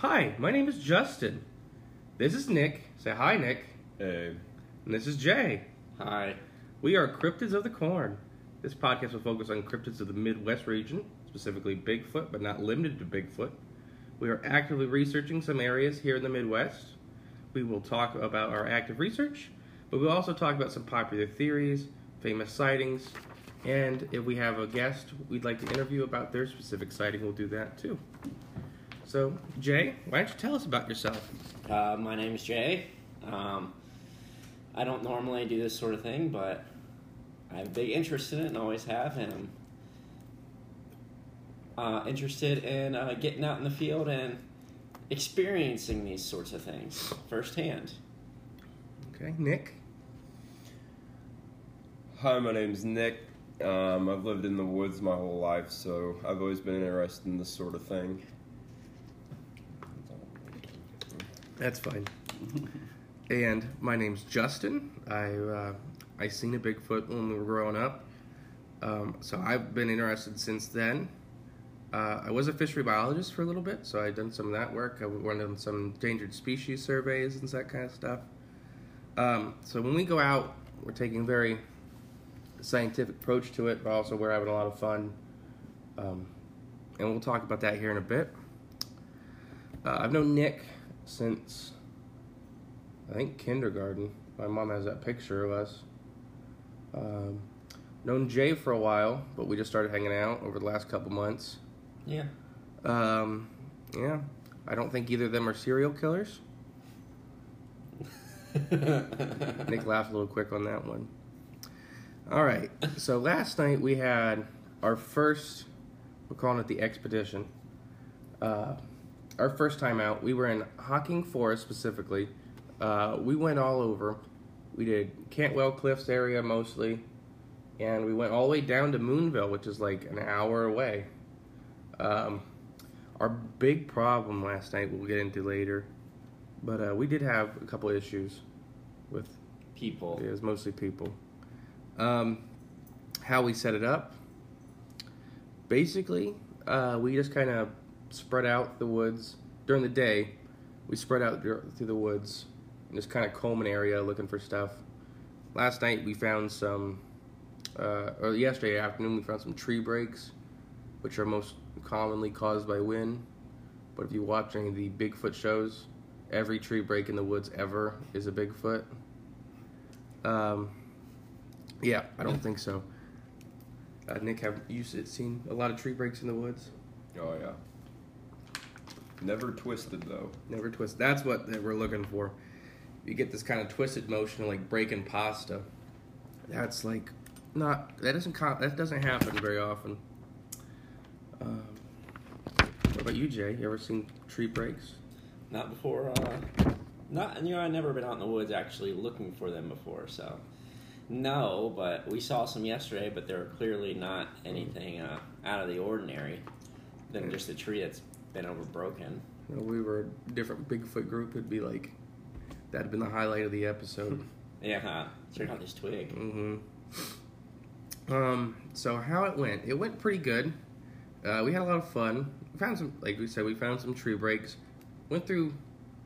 Hi, my name is Justin. This is Nick. Say hi, Nick. Hey. And this is Jay. Hi. We are Cryptids of the Corn. This podcast will focus on cryptids of the Midwest region, specifically Bigfoot, but not limited to Bigfoot. We are actively researching some areas here in the Midwest. We will talk about our active research, but we'll also talk about some popular theories, famous sightings, and if we have a guest we'd like to interview about their specific sighting, we'll do that too. So, Jay, why don't you tell us about yourself? Uh, my is Jay. Um, I don't normally do this sort of thing, but I have a big interest in it and always have, and I'm uh, interested in uh, getting out in the field and experiencing these sorts of things firsthand. Okay, Nick. Hi, my name's Nick. Um, I've lived in the woods my whole life, so I've always been interested in this sort of thing. That's fine. and my name's Justin. I uh, I seen a Bigfoot when we were growing up, um, so I've been interested since then. Uh, I was a fishery biologist for a little bit, so I've done some of that work. I went on some endangered species surveys and that kind of stuff. Um, so when we go out, we're taking a very scientific approach to it, but also we're having a lot of fun. Um, and we'll talk about that here in a bit. Uh, I've known Nick since I think kindergarten. My mom has that picture of us. Um, known Jay for a while, but we just started hanging out over the last couple months. Yeah. Um, yeah, I don't think either of them are serial killers. Nick laughed a little quick on that one. All right, so last night we had our first, we're calling it the expedition. Uh, our first time out, we were in Hocking Forest specifically. Uh, we went all over. We did Cantwell Cliffs area mostly, and we went all the way down to Moonville, which is like an hour away. Um, our big problem last night, we'll get into later, but uh, we did have a couple issues with People. it was mostly people. Um, how we set it up. Basically, uh, we just kind of spread out the woods during the day. We spread out through the woods in this kind of Coleman area looking for stuff. Last night we found some, uh, or yesterday afternoon we found some tree breaks, which are most commonly caused by wind. But if you watch any of the Bigfoot shows, every tree break in the woods ever is a Bigfoot. Um, yeah, I don't think so. Uh, Nick, have you seen a lot of tree breaks in the woods? Oh, yeah. Never twisted, though. Never twist. That's what that we're looking for. You get this kind of twisted motion, like breaking pasta. That's like not. That doesn't. co- That doesn't happen very often. Um, what about you, Jay? You ever seen tree breaks? Not before. Uh, not you know. I've never been out in the woods actually looking for them before, so No, but we saw some yesterday, but they were clearly not anything uh, out of the ordinary than just a tree that's been overbroken. You know, we were a different Bigfoot group. It'd be like that'd have been the highlight of the episode. Yeah, huh? check out this twig. hmm Um. So how it went? It went pretty good. Uh, we had a lot of fun. We found some, like we said, we found some tree breaks. Went through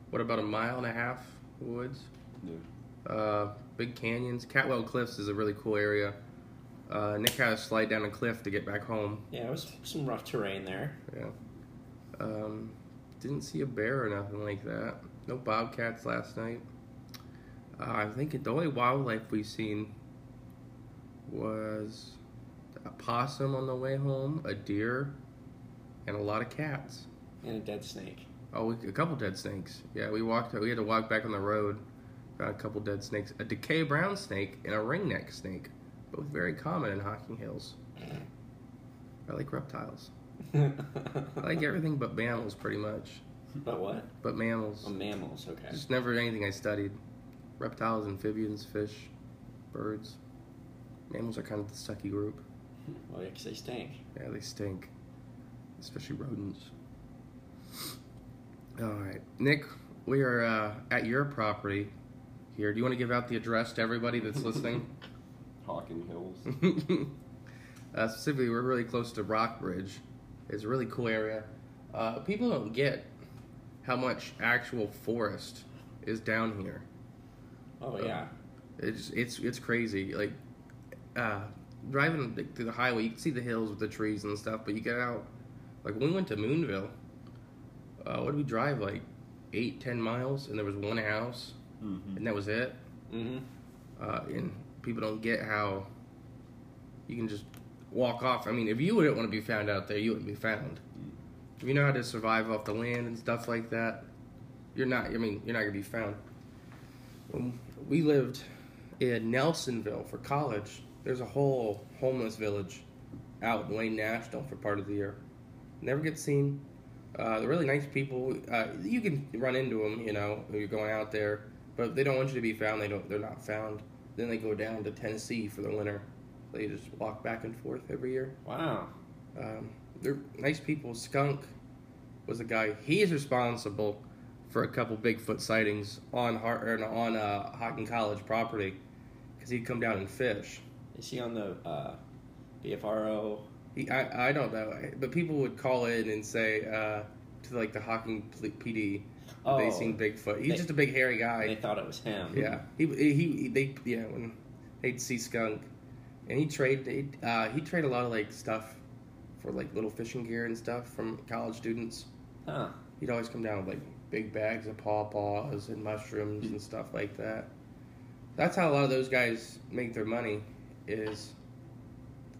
what about a mile and a half woods. Yeah. Uh, big canyons. Cantwell Cliffs is a really cool area. Uh, Nick had to slide down a cliff to get back home. Yeah, it was some rough terrain there. Yeah. Um, didn't see a bear or nothing like that. No bobcats last night. Uh, I think the only wildlife we've seen was a possum on the way home, a deer, and a lot of cats. And a dead snake. Oh, we, a couple dead snakes. Yeah, we walked. We had to walk back on the road. Found a couple dead snakes. A DeKay brown snake and a ringneck snake, both very common in Hocking Hills. I like reptiles. I like everything but mammals, pretty much. but what? But mammals. Oh, mammals, okay. Just never anything I studied. Reptiles, amphibians, fish, birds. Mammals are kind of the sucky group. Well, yeah, 'cause they stink. Yeah, they stink. Especially rodents. All right. Nick, we are uh, at your property here. Do you want to give out the address to everybody that's listening? Hocking Hills. uh, specifically, we're really close to Rockbridge. It's a really cool area. Uh, people don't get how much actual forest is down here. Oh, yeah. It's it's it's crazy. Like uh, driving through the highway, you can see the hills with the trees and stuff, but you get out. Like when we went to Moonville, uh, what did we drive like eight, ten miles, and there was one house, Mhm. and that was it. Mm-hmm. Uh, and people don't get how you can just walk off. I mean, if you wouldn't want to be found out there, you wouldn't be found. If you know how to survive off the land and stuff like that, you're not. I mean, you're not gonna be found. When we lived in Nelsonville for college, there's a whole homeless village out in Wayne National for part of the year. Never get seen. Uh, they're really nice people. Uh, you can run into them, you know, when you're going out there, but they don't want you to be found. They don't. They're not found. Then they go down to Tennessee for the winter. They just walk back and forth every year. Wow. Um, they're nice people. Skunk was a guy. He is responsible for a couple Bigfoot sightings on Har- or on uh, Hocking College property because he'd come down and fish. Is he on the uh, BFRO? He, I, I don't know, but people would call in and say uh, to like the Hocking PD, Oh. they seen Bigfoot. He's They- just a big hairy guy. They thought it was him. Yeah, he, he he they yeah when they'd see skunk, and he trade he uh, he trade a lot of like stuff for like little fishing gear and stuff from college students. Huh. He'd always come down with like big bags of pawpaws and mushrooms and stuff like that. That's how a lot of those guys make their money. Is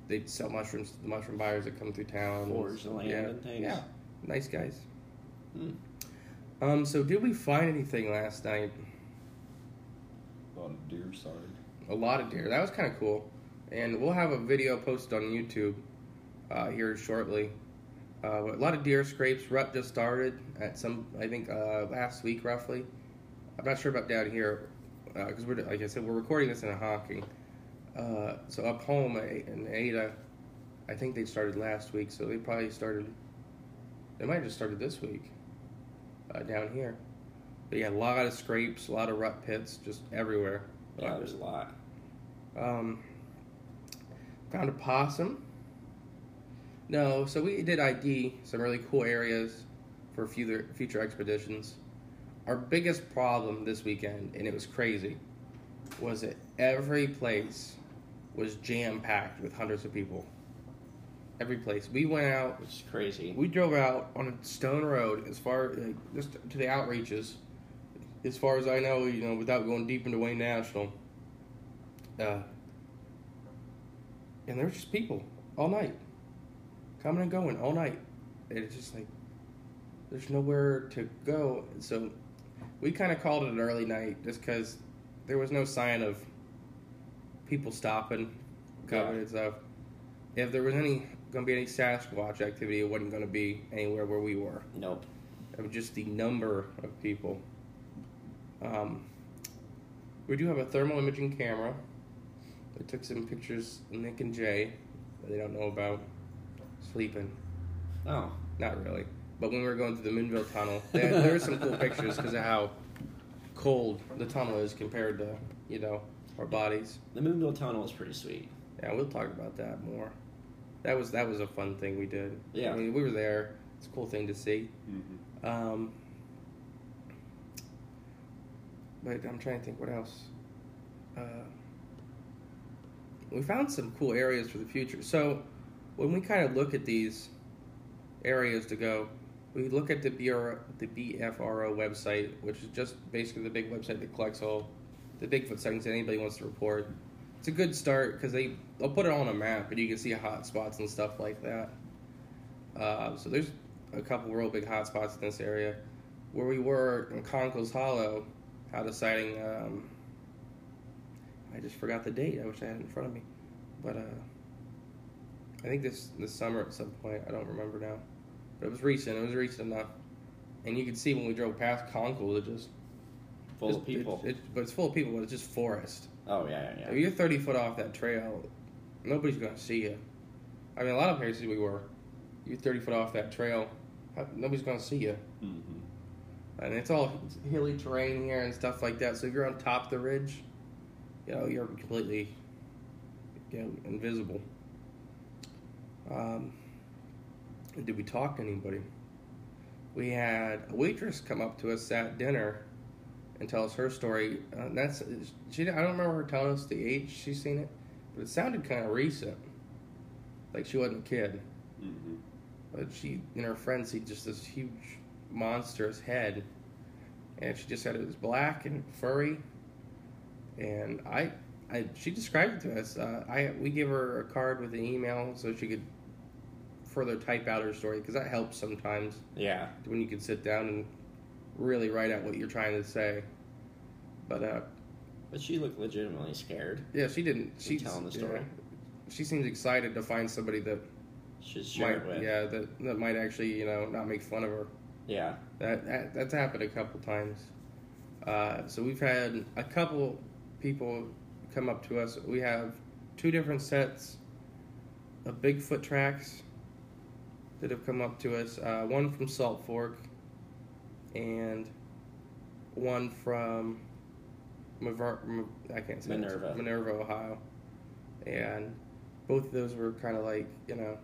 they'd sell mushrooms to the mushroom buyers that come through town. Forage the land yeah, and things. Yeah, nice guys. Hmm. Um, so did we find anything last night? A lot of deer sign. a lot of deer. That was kind of cool, and we'll have a video posted on YouTube uh, here shortly. Uh, a lot of deer scrapes. Rut just started at some, I think, uh, last week roughly. I'm not sure about down here because we're like I said, we're recording this in a Hocking. Uh, so up home in Ada, I think they started last week, so they probably started. They might have just started this week uh, down here. But yeah, a lot of scrapes, a lot of rut pits, just everywhere. Yeah, there's a lot. Um, found a possum. No, so we did ID some really cool areas for future future expeditions. Our biggest problem this weekend, and it was crazy, was that every place was jam packed with hundreds of people. Every place we went out, Which is crazy. we drove out on a stone road as far like, just to the outreaches. As far as I know, you know, without going deep into Wayne National. Uh, and there just people all night, coming and going all night. And it's just like there's nowhere to go. So we kind of called it an early night just because there was no sign of people stopping, coming Yeah. and stuff. If there was any going to be any Sasquatch activity, it wasn't going to be anywhere where we were. Nope. It was just the number of people. Um, we do have a thermal imaging camera We took some pictures, Nick and Jay, that they don't know about, sleeping. Oh, Not really. But when we were going through the Moonville Tunnel, there, there were some cool pictures because of how cold the tunnel is compared to, you know, our bodies. the Moonville Tunnel is pretty sweet. Yeah, we'll talk about that more. That was that was a fun thing we did. Yeah. I mean, we were there. It's a cool thing to see. Mm-hmm. Um, but I'm trying to think what else. Uh, we found some cool areas for the future. So when we kind of look at these areas to go, we look at the BR, the BFRO website, which is just basically the big website that collects all the Bigfoot sightings that anybody wants to report. It's a good start because they they'll put it on a map and you can see hot spots and stuff like that. Uh, so there's a couple real big hot spots in this area. Where we were in Conkle's Hollow, had a sighting. Um, I just forgot the date. I wish I had it in front of me, but uh, I think this this summer at some point. I don't remember now, but it was recent. It was recent enough, and you could see when we drove past Conkle, it just Full of people. It, it, but it's full of people. But it's just forest. oh yeah, yeah, yeah. If you're 30 foot off that trail, nobody's going to see you. I mean, a lot of places we were, you're 30 foot off that trail, nobody's going to see you. Mm-hmm. And it's all hilly terrain here and stuff like that. So if you're on top of the ridge, you know, you're completely you know, invisible. Um, did we talk to anybody? We had a waitress come up to us at dinner and tell us her story. Uh, that's she. I don't remember her telling us the age she's seen it, but it sounded kind of recent, like she wasn't a kid. Mm-hmm. But she and her friend see just this huge monstrous head, and she just said it was black and furry. And I, I she described it to us. Uh, I we gave her a card with an email so she could further type out her story because that helps sometimes Yeah. when you can sit down and really write out what you're trying to say. But uh, But she looked legitimately scared. yeah, she didn't. She's telling the story. yeah. she seems excited to find somebody that She's share might, with. yeah, that that might actually you know not make fun of her. Yeah. That, that that's happened a couple times. Uh, so we've had a couple people come up to us. We have two different sets of Bigfoot tracks that have come up to us. Uh, one from Salt Fork, and one from Maver- I can't say it. Minerva. Minerva, Ohio, and both of those were kind of like you know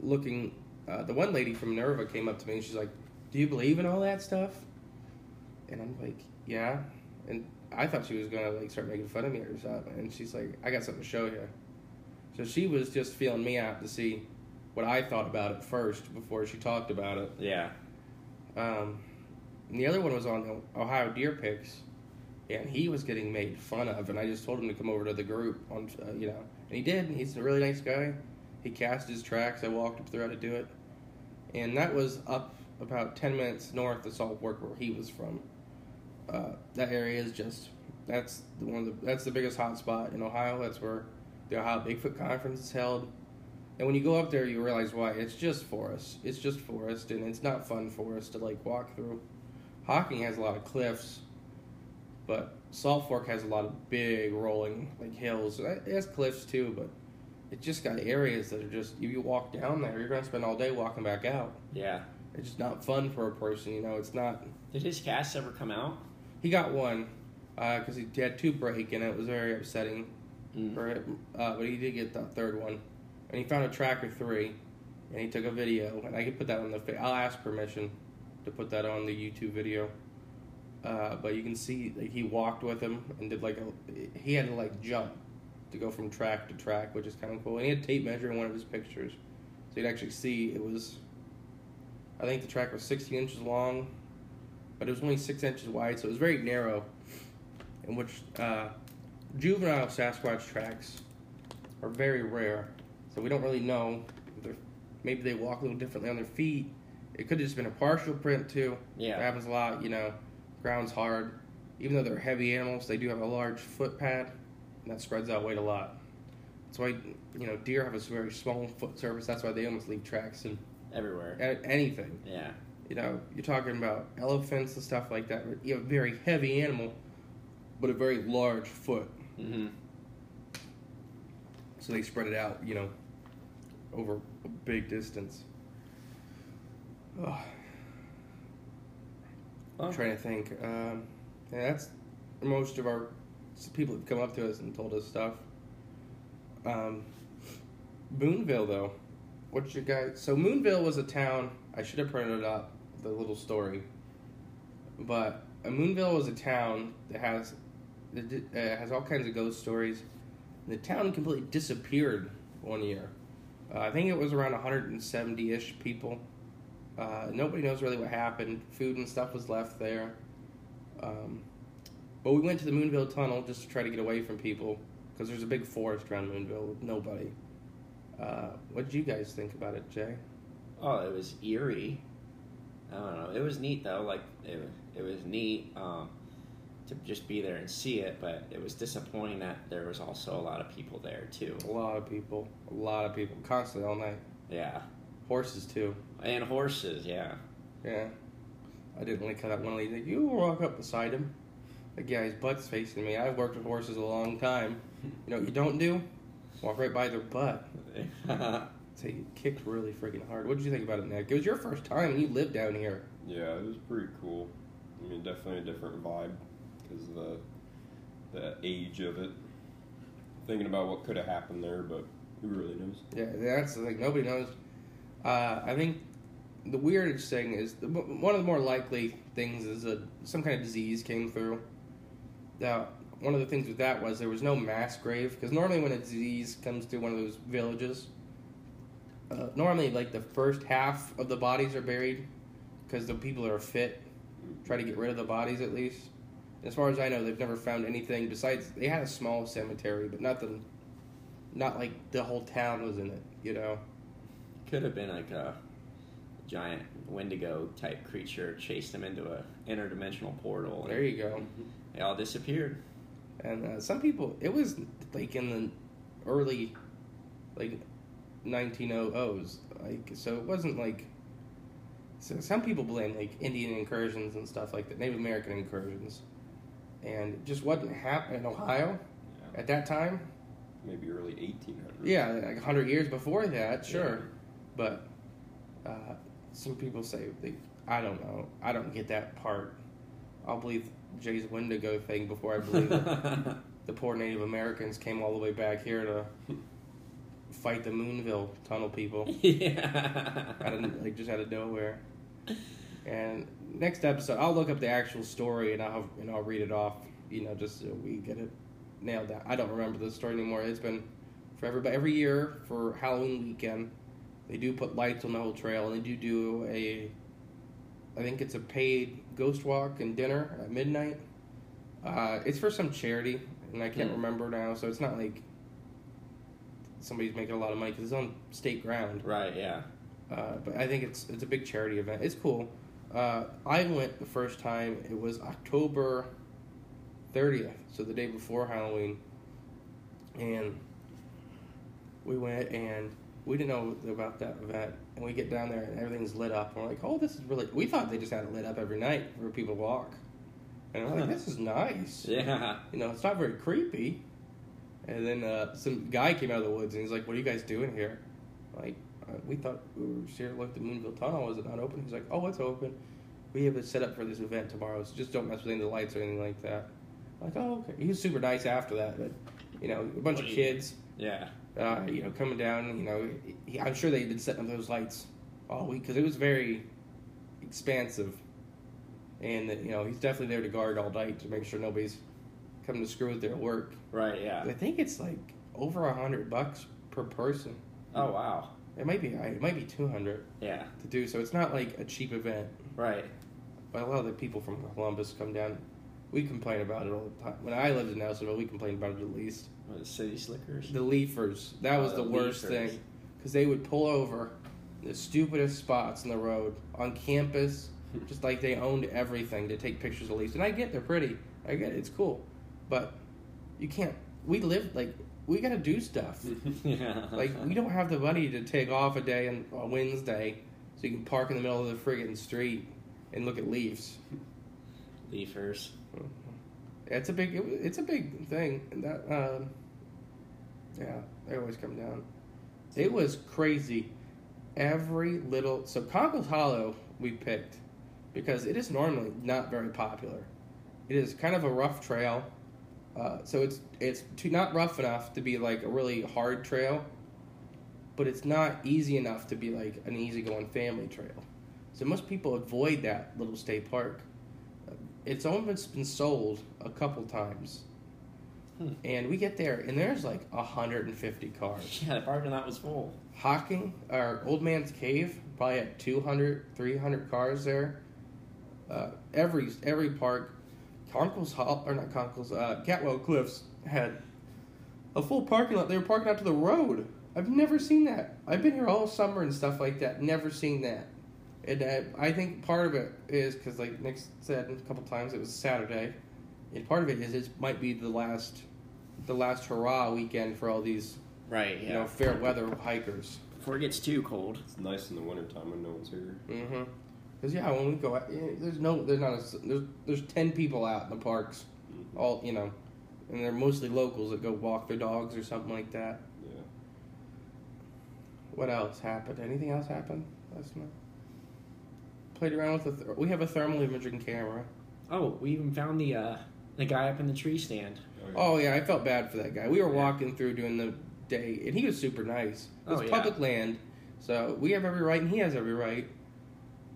looking. Uh, the one lady from Minerva came up to me and she's like, "Do you believe in all that stuff?" And I'm like, "Yeah." And I thought she was gonna like start making fun of me or something. And she's like, "I got something to show you." So she was just feeling me out to see what I thought about it first before she talked about it. Yeah. Um, and the other one was on the Ohio Deer Picks, and he was getting made fun of. And I just told him to come over to the group on, uh, you know, and he did. He's a really nice guy. He cast his tracks. I walked him through how to do it, and that was up about ten minutes north of Salt Fork, where he was from. Uh, that area is just that's the one of the that's the biggest hot spot in Ohio. That's where the Ohio Bigfoot Conference is held. And when you go up there, you realize why. It's just forest. It's just forest, and it's not fun forest to like walk through. Hocking has a lot of cliffs, but Salt Fork has a lot of big rolling like hills. It has cliffs too, but it just got areas that are just if you walk down there, you're gonna spend all day walking back out. Yeah. It's just not fun for a person, you know. It's not. Did his cast ever come out? He got one because he had two break, and it was very upsetting Mm. for him. Uh, but he did get the third one, and he found a tracker three, and he took a video, and I can put that on the. Fa- I'll ask permission to put that on the YouTube video. Uh, but you can see like he walked with him and did like a. He had to like jump to go from track to track, which is kind of cool. And he had tape measure in one of his pictures, so you'd actually see it was. I think the track was 16 inches long, but it was only six inches wide, so it was very narrow. In which uh, juvenile Sasquatch tracks are very rare, so we don't really know. They're, maybe they walk a little differently on their feet. It could have just been a partial print too. Yeah. That happens a lot. You know, ground's hard. Even though they're heavy animals, they do have a large foot pad, and that spreads out weight a lot. That's why you know deer have a very small foot surface. That's why they almost leave tracks and Everywhere. anything. Yeah. You know, you're talking about elephants and stuff like that. You have a very heavy animal, but a very large foot. Mm-hmm. so they spread it out, you know, over a big distance. Ugh. I'm trying to think. Um, yeah, that's most of our people have come up to us and told us stuff. Um, Moonville, though, what's your guys? So Moonville was a town. I should have printed it up the little story, but uh, Moonville was a town that has that uh, has all kinds of ghost stories. The town completely disappeared one year. Uh, I think it was around 170 ish people. Uh, nobody knows really what happened. Food and stuff was left there. Um, but we went to the Moonville Tunnel just to try to get away from people because there's a big forest around Moonville with nobody. Uh, what did you guys think about it, Jay? Oh, it was eerie. I don't know. It was neat though. Like it, it was neat um, to just be there and see it, but it was disappointing that there was also a lot of people there too. A lot of people, a lot of people, constantly all night. Yeah, Horses too. and horses. Yeah, Yeah. I didn't really cut out one of these. You walk up beside him. Yeah, his butt's facing me. I've worked with horses a long time. You know what you don't do? Walk right by their butt. So you kicked really freaking hard. What did you think about it, Nick? It was your first time, and you lived down here. Yeah, it was pretty cool. I mean, definitely a different vibe because the the age of it. Thinking about what could have happened there, but who really knows? Yeah, that's the thing. Nobody knows. Uh, I think the weirdest thing is the, one of the more likely things is that some kind of disease came through. Now, one of the things with that was there was no mass grave because normally when a disease comes through one of those villages, uh, normally like the first half of the bodies are buried because the people are fit. Try to get rid of the bodies at least. As far as I know, they've never found anything besides they had a small cemetery, but nothing. Not like the whole town was in it, you know. could have been like a giant Wendigo type creature chased them into a interdimensional portal. There you go. They all disappeared. And uh, some people, it was like in the early, like, 1900s. Like, so it wasn't like. So some people blame like Indian incursions and stuff like that, Native American incursions, and it just wasn't happening in Ohio at that time. Maybe early 1800s. Yeah, like hundred years before that, sure, but uh, some people say they. I don't know. I don't get that part. I'll believe Jay's Wendigo thing before I believe the poor Native Americans came all the way back here to fight the Moonville Tunnel people. yeah. out of, like just out of nowhere. And next episode, I'll look up the actual story and I'll and I'll read it off. You know, just so we get it nailed down. I don't remember the story anymore. It's been forever, but every year for Halloween weekend, they do put lights on the whole trail, and they do do a. I think it's a paid ghost walk and dinner at midnight. Uh, it's for some charity, and I can't Hmm. remember now. So it's not like somebody's making a lot of money because it's on state ground. Right. Yeah. Uh, but I think it's it's a big charity event. It's cool. Uh, I went the first time. It was October thirtieth, so the day before Halloween, and we went and we didn't know about that event. And we get down there and everything's lit up. And we're like, oh, this is really. We thought they just had it lit up every night for people to walk. And I'm like, this is nice. Yeah. You know, it's not very creepy. And then uh, some guy came out of the woods and he's like, "What are you guys doing here?" Like, uh, we thought we were here to look at the Moonville Tunnel. Was it not open? He's like, "Oh, it's open. We have it set up for this event tomorrow. So just don't mess with any of the lights or anything like that." I'm like, oh, okay. He was super nice after that, but you know, a bunch of you- kids, Yeah. uh, you know, coming down. You know, he, I'm sure they've been setting up those lights all week because it was very expansive, and that you know he's definitely there to guard all night to make sure nobody's coming to screw with their work. Right. Yeah. I think it's like over a hundred bucks per person. Oh wow. It might be it might be two hundred Yeah. to do so. It's not like a cheap event. Right. But a lot of the people from Columbus come down. We complain about it all the time. When I lived in Nelsonville, we complained about it at least. What, the city slickers. The leafers. That was Oh, the, the worst leafers. thing. Because they would pull over the stupidest spots in the road on campus, just like they owned everything to take pictures of leaves. And I get they're pretty. I get it. It's cool. But you can't. We live, like, we got to do stuff. yeah. Like we don't have the money to take off a day on a Wednesday, so you can park in the middle of the friggin' street and look at leaves. leafers. It's a big, it, it's a big thing. And that, um, yeah, They always come down. It was crazy. Every little so Conkles Hollow we picked because it is normally not very popular. It is kind of a rough trail, uh, so it's it's too, not rough enough to be like a really hard trail, but it's not easy enough to be like an easygoing family trail. So most people avoid that little state park. It's almost been sold a couple times. And we get there, and there's like 150 cars. Yeah, the parking lot was full. Hocking, our old man's cave, probably had 200, 300 cars there. Uh, every every park, Conkles Hall or not Conkles, uh, Cantwell Cliffs had a full parking lot. They were parking out to the road. I've never seen that. I've been here all summer and stuff like that. Never seen that. And uh, I think part of it is because, like Nick said a couple times, it was Saturday, and part of it is it might be the last, the last hurrah weekend for all these Right. Yeah. you know fair weather hikers. Before it gets too cold. It's nice in the wintertime when no one's here. Mm-hmm. Because yeah, when we go out, yeah, there's no, there's not a, there's there's ten people out in the parks, all you know, and they're mostly locals that go walk their dogs or something like that. Yeah. What else happened? Anything else happened last night? Played around with the. Th- we have a thermal imaging camera. Oh, we even found the uh, the guy up in the tree stand. Oh yeah, I felt bad for that guy. We were walking through during the day, and he was super nice. It's Oh, yeah. public land, so we have every right, and he has every right.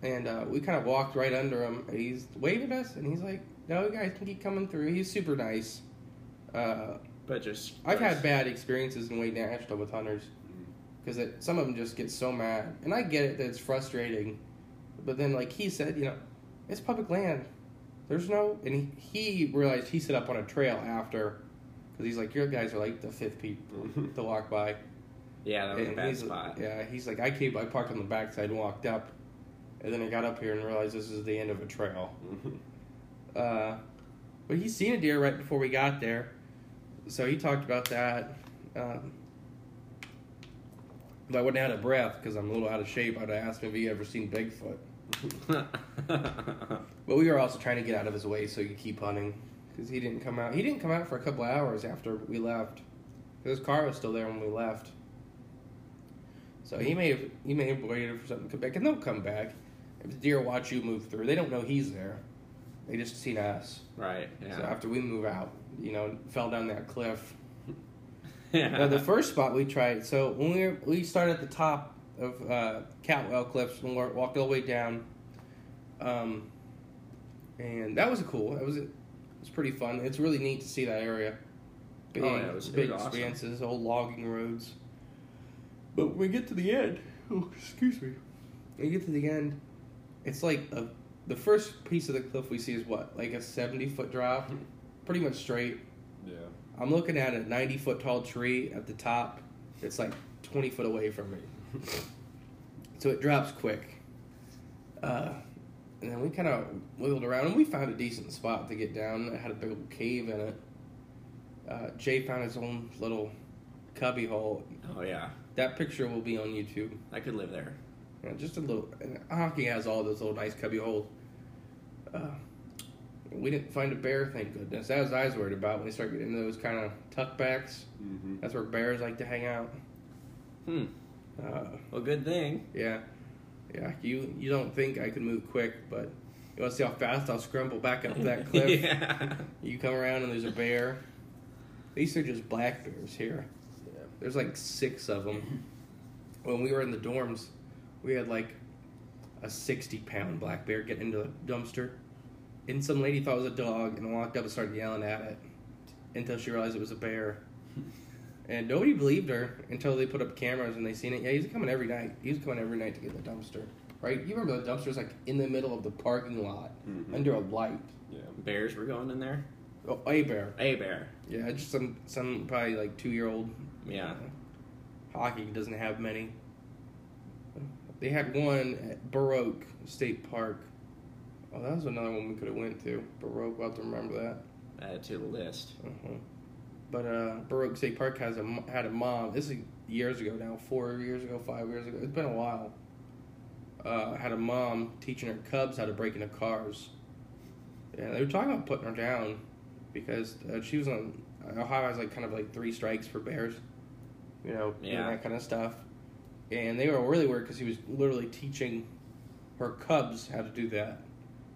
And uh, we kind of walked right under him. And he's waving at us, and he's like, "No, you guys can keep coming through." He's super nice. Uh, But just I've had bad experiences in Wayne National with hunters because some of them just get so mad, and I get it that it's frustrating, but then like he said, you know, it's public land. There's no, and he, he realized he set up on a trail after, because he's like, your guys are like the fifth people to walk by. Yeah, that was a bad spot. Yeah, he's like, I came, I parked on the backside and walked up, and then I got up here and realized this is the end of a trail. Uh, but he's seen a deer right before we got there, so he talked about that. Um, but I wasn't out of breath because I'm a little out of shape. I'd asked him if he ever seen Bigfoot. But we were also trying to get out of his way so he could keep hunting because he didn't come out. He didn't come out for a couple of hours after we left. His car was still there when we left. So he may have he may have waited for something to come back, and they'll come back. If the deer watch you move through, they don't know he's there. They just seen us. right. Yeah. So after we move out, you know, fell down that cliff. yeah. Now, the first spot we tried, so when we were, we started at the top of uh, Cantwell Cliffs and wa- walked all the way down, um, and that was cool. It was it was pretty fun. It's really neat to see that area. Big, Oh, yeah, it was- it big was awesome. expanses, old logging roads. But when we get to the end, oh, excuse me, when we get to the end, it's like a, the first piece of the cliff we see is what, like a seventy foot drop, pretty much straight. Yeah. I'm looking at a 90 foot tall tree at the top. It's like 20 foot away from me. so it drops quick. Uh, and then we kind of wiggled around and we found a decent spot to get down. It had a big old cave in it. Uh, Jay found his own little cubby hole. oh yeah. That picture will be on YouTube. I could live there. Just a little. And Hocking has all those little nice cubby holes. Uh, we didn't find a bear, thank goodness. That was I was worried about when we start getting into those kind of tuckbacks. Mm-hmm. That's where bears like to hang out. Hmm. Uh, Well, good thing. yeah, yeah. You you don't think I could move quick, but you want to see how fast I'll scramble back up that cliff. yeah. You come around and there's a bear. These are just black bears here. Yeah. There's like six of them. When we were in the dorms, we had like a 60 pound black bear get into the dumpster. And some lady thought it was a dog and walked up and started yelling at it until she realized it was a bear. And nobody believed her until they put up cameras and they seen it. Yeah, he's coming every night. He was coming every night to get the dumpster. Right? You remember the dumpster's like in the middle of the parking lot Mhm. under a light. Yeah. Bears were going in there. Oh, a bear. A bear. Yeah, just some some probably like two year old. Yeah. Hocking doesn't have many. They had one at Burr Oak State Park. Oh, that was another one we could have went to. Burr Oak, we'll have to remember that. Add it to the list. uh But uh, Burr Oak State Park has a had a mom. This is years ago now, four years ago, five years ago. It's been a while. Uh, had a mom teaching her cubs how to break into cars. Yeah, they were talking about putting her down because uh, she was on Ohio has like kind of like three strikes for bears, you know, Yeah. that kind of stuff. And they were really weird because he was literally teaching her cubs how to do that.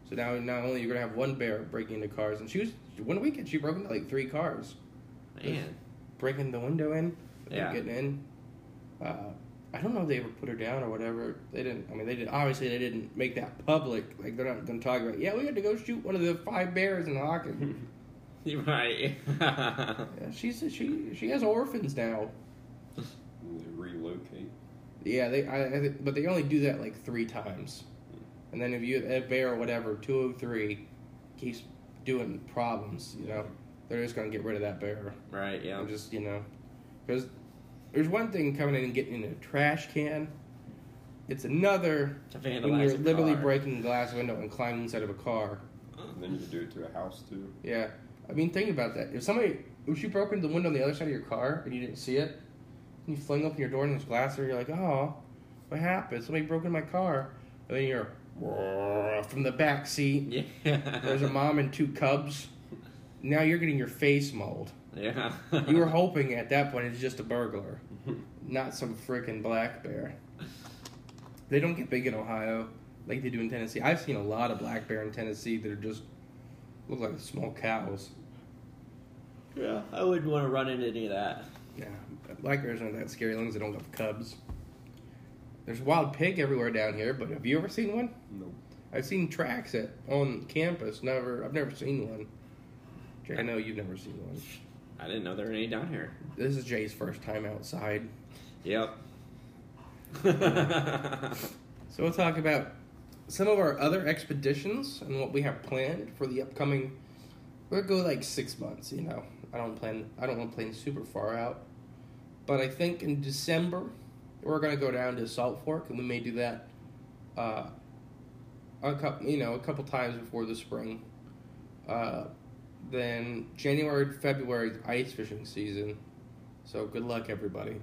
So now, not only you're gonna have one bear breaking into cars, and she was one weekend she broke into like three cars, Man. breaking the window in, Yeah. getting in. Uh, I don't know if they ever put her down or whatever. They didn't. I mean, they did. Obviously, they didn't make that public. Like they're not gonna talk about. Yeah, we had to go shoot one of the five bears in Hawkins. You're Right. yeah, she's she she has orphans now. Yeah, they. I, I but they only do that like three times, and then if you a bear or whatever, two oh three, keeps doing problems. You know, they're just gonna get rid of that bear. right, yeah. And just you know, because there's one thing coming in and getting in a trash can. It's another To when you're literally car. breaking a glass window and climbing inside of a car. Oh, and then you can do it to a house too. Yeah, I mean, think about that. If somebody, if you broke into the window on the other side of your car and you didn't see it, you fling open your door and there's glass there, you're like, oh, what happened? Somebody broke into my car. And then you're from the back seat. Yeah. There's a mom and two cubs. Now you're getting your face mauled. Yeah. You were hoping at that point it's just a burglar, not some freaking black bear. They don't get big in Ohio like they do in Tennessee. I've seen a lot of black bear in Tennessee that are just look like small cows. yeah, I wouldn't want to run into any of that. Yeah, black bears aren't that scary as long as they don't have cubs. There's wild pig everywhere down here, but have you ever seen one? Nope. I've seen tracks at on campus. Never, I've never seen one. Jay, I know you've never seen one. I didn't know there were any down here. This is Jay's first time outside, Yep. so we'll talk about some of our other expeditions and what we have planned for the upcoming. We'll go like six months. You know, I don't plan. I don't want to plan super far out, but I think in December we're gonna go down to Salt Fork, and we may do that. Uh, a couple, you know, a couple times before the spring. Uh, then January, February is ice fishing season, so good luck everybody.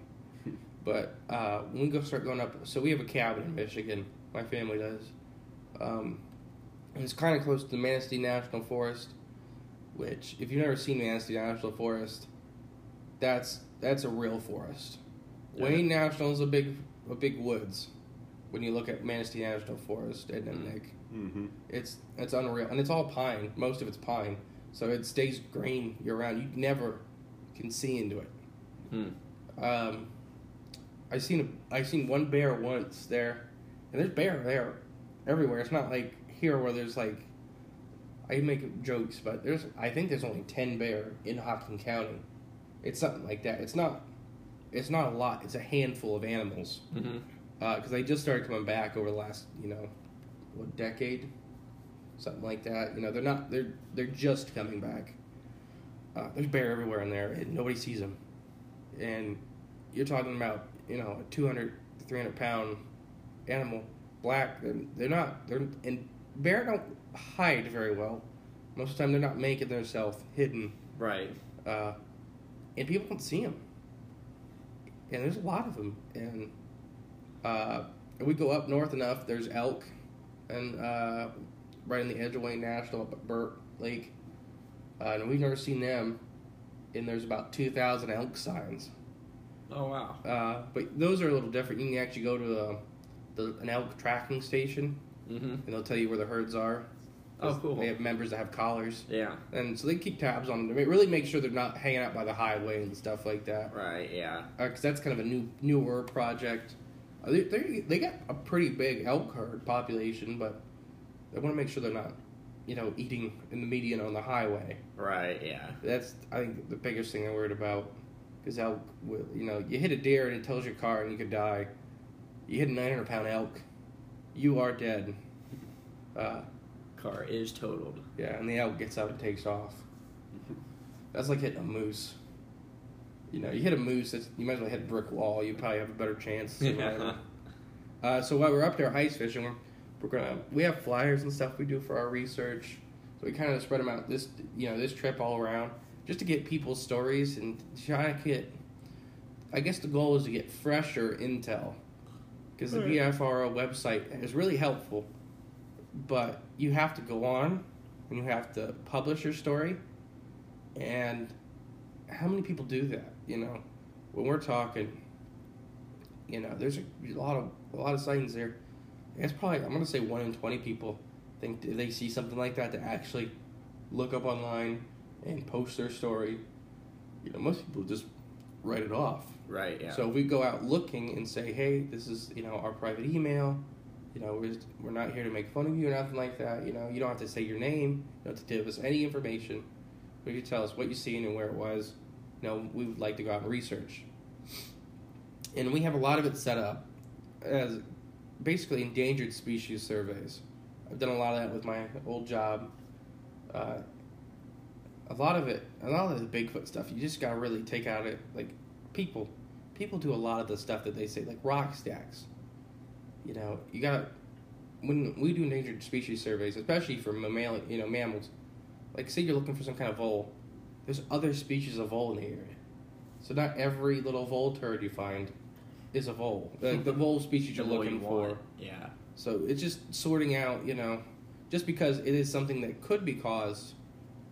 But uh, when we go start going up, so we have a cabin in Michigan. My family does. Um, it's kind of close to the Manistee National Forest, which, if you've never seen Manistee National Forest, that's that's a real forest. Yeah. Wayne National is a big a big woods. When you look at Manistee National Forest, and Nick, Mm-hmm. it's it's unreal, and it's all pine. Most of it's pine, so it stays green year round. You never can see into it. Hmm. Um, I seen a, I seen one bear once there, and there's bear there everywhere. It's not like here where there's like I make jokes, but there's I think there's only ten bear in Hocking County. It's something like that. It's not it's not a lot. It's a handful of animals Mm-hmm. because they just started coming back over the last you know what decade, something like that. You know they're not they're they're just coming back. Uh, there's bear everywhere in there, and nobody sees them. And you're talking about you know a 200 300 pound animal, black. They're, they're not they're and bear don't hide very well. Most of the time, they're not making themselves hidden, Right. uh, and people don't see them. And there's a lot of them, and uh, we go up north enough, there's elk, and uh, right on the edge of Wayne National up at Burt Lake, uh, and we've never seen them. And there's about two thousand elk signs, Oh wow. uh, but those are a little different. You can actually go to a, the, an elk tracking station, Mm-hmm. and they'll tell you where the herds are. Oh, cool. They have members that have collars, Yeah. and so they keep tabs on them. They really make sure they're not hanging out by the highway and stuff like that. Right. Yeah. because that's kind of a new newer project. Uh, they they they got a pretty big elk herd population, but they want to make sure they're not, you know, eating in the median on the highway. Right. Yeah. That's I think the biggest thing I'm worried about, because elk, will, you know, you hit a deer and it tells your car and you could die. You hit a 900 pound elk, you are dead. Uh, Car is totaled. yeah, and the elk gets out and takes off. That's like hitting a moose. You know, you hit a moose, that's, you might as well hit a brick wall. You probably have a better chance. of surviving. uh, so while we're up there ice fishing, we're, we're gonna we have flyers and stuff we do for our research. So we kind of spread them out this you know this trip all around just to get people's stories and try to get. I guess the goal is to get fresher intel because the BFRO website is really helpful, but you have to go on and you have to publish your story, and how many people do that? You know, when we're talking, you know, there's a, lot of a lot of sightings there. It's probably I'm gonna say one in twenty people think they see something like that to actually look up online and post their story. You know, most people just write it off. Right. Yeah. So if we go out looking and say, hey, this is you know our private email. You know, we're we're not here to make fun of you or nothing like that. You know, you don't have to say your name. You don't have to give us any information. But you tell us what you seen and where it was. You know, we would like to go out and research. And we have a lot of it set up as basically endangered species surveys. I've done a lot of that with my old job. Uh, a lot of it, a lot of the Bigfoot stuff, you just gotta really take out it. Like people, people do a lot of the stuff that they say, like rock stacks. You know, you gotta when we do endangered species surveys, especially for mammal, you know, mammals. Like, say you're looking for some kind of vole, there's other species of vole in the area. So not every little vole turd you find is a vole. Like the vole species you're more you looking for. Yeah. So it's just sorting out, you know, just because it is something that could be caused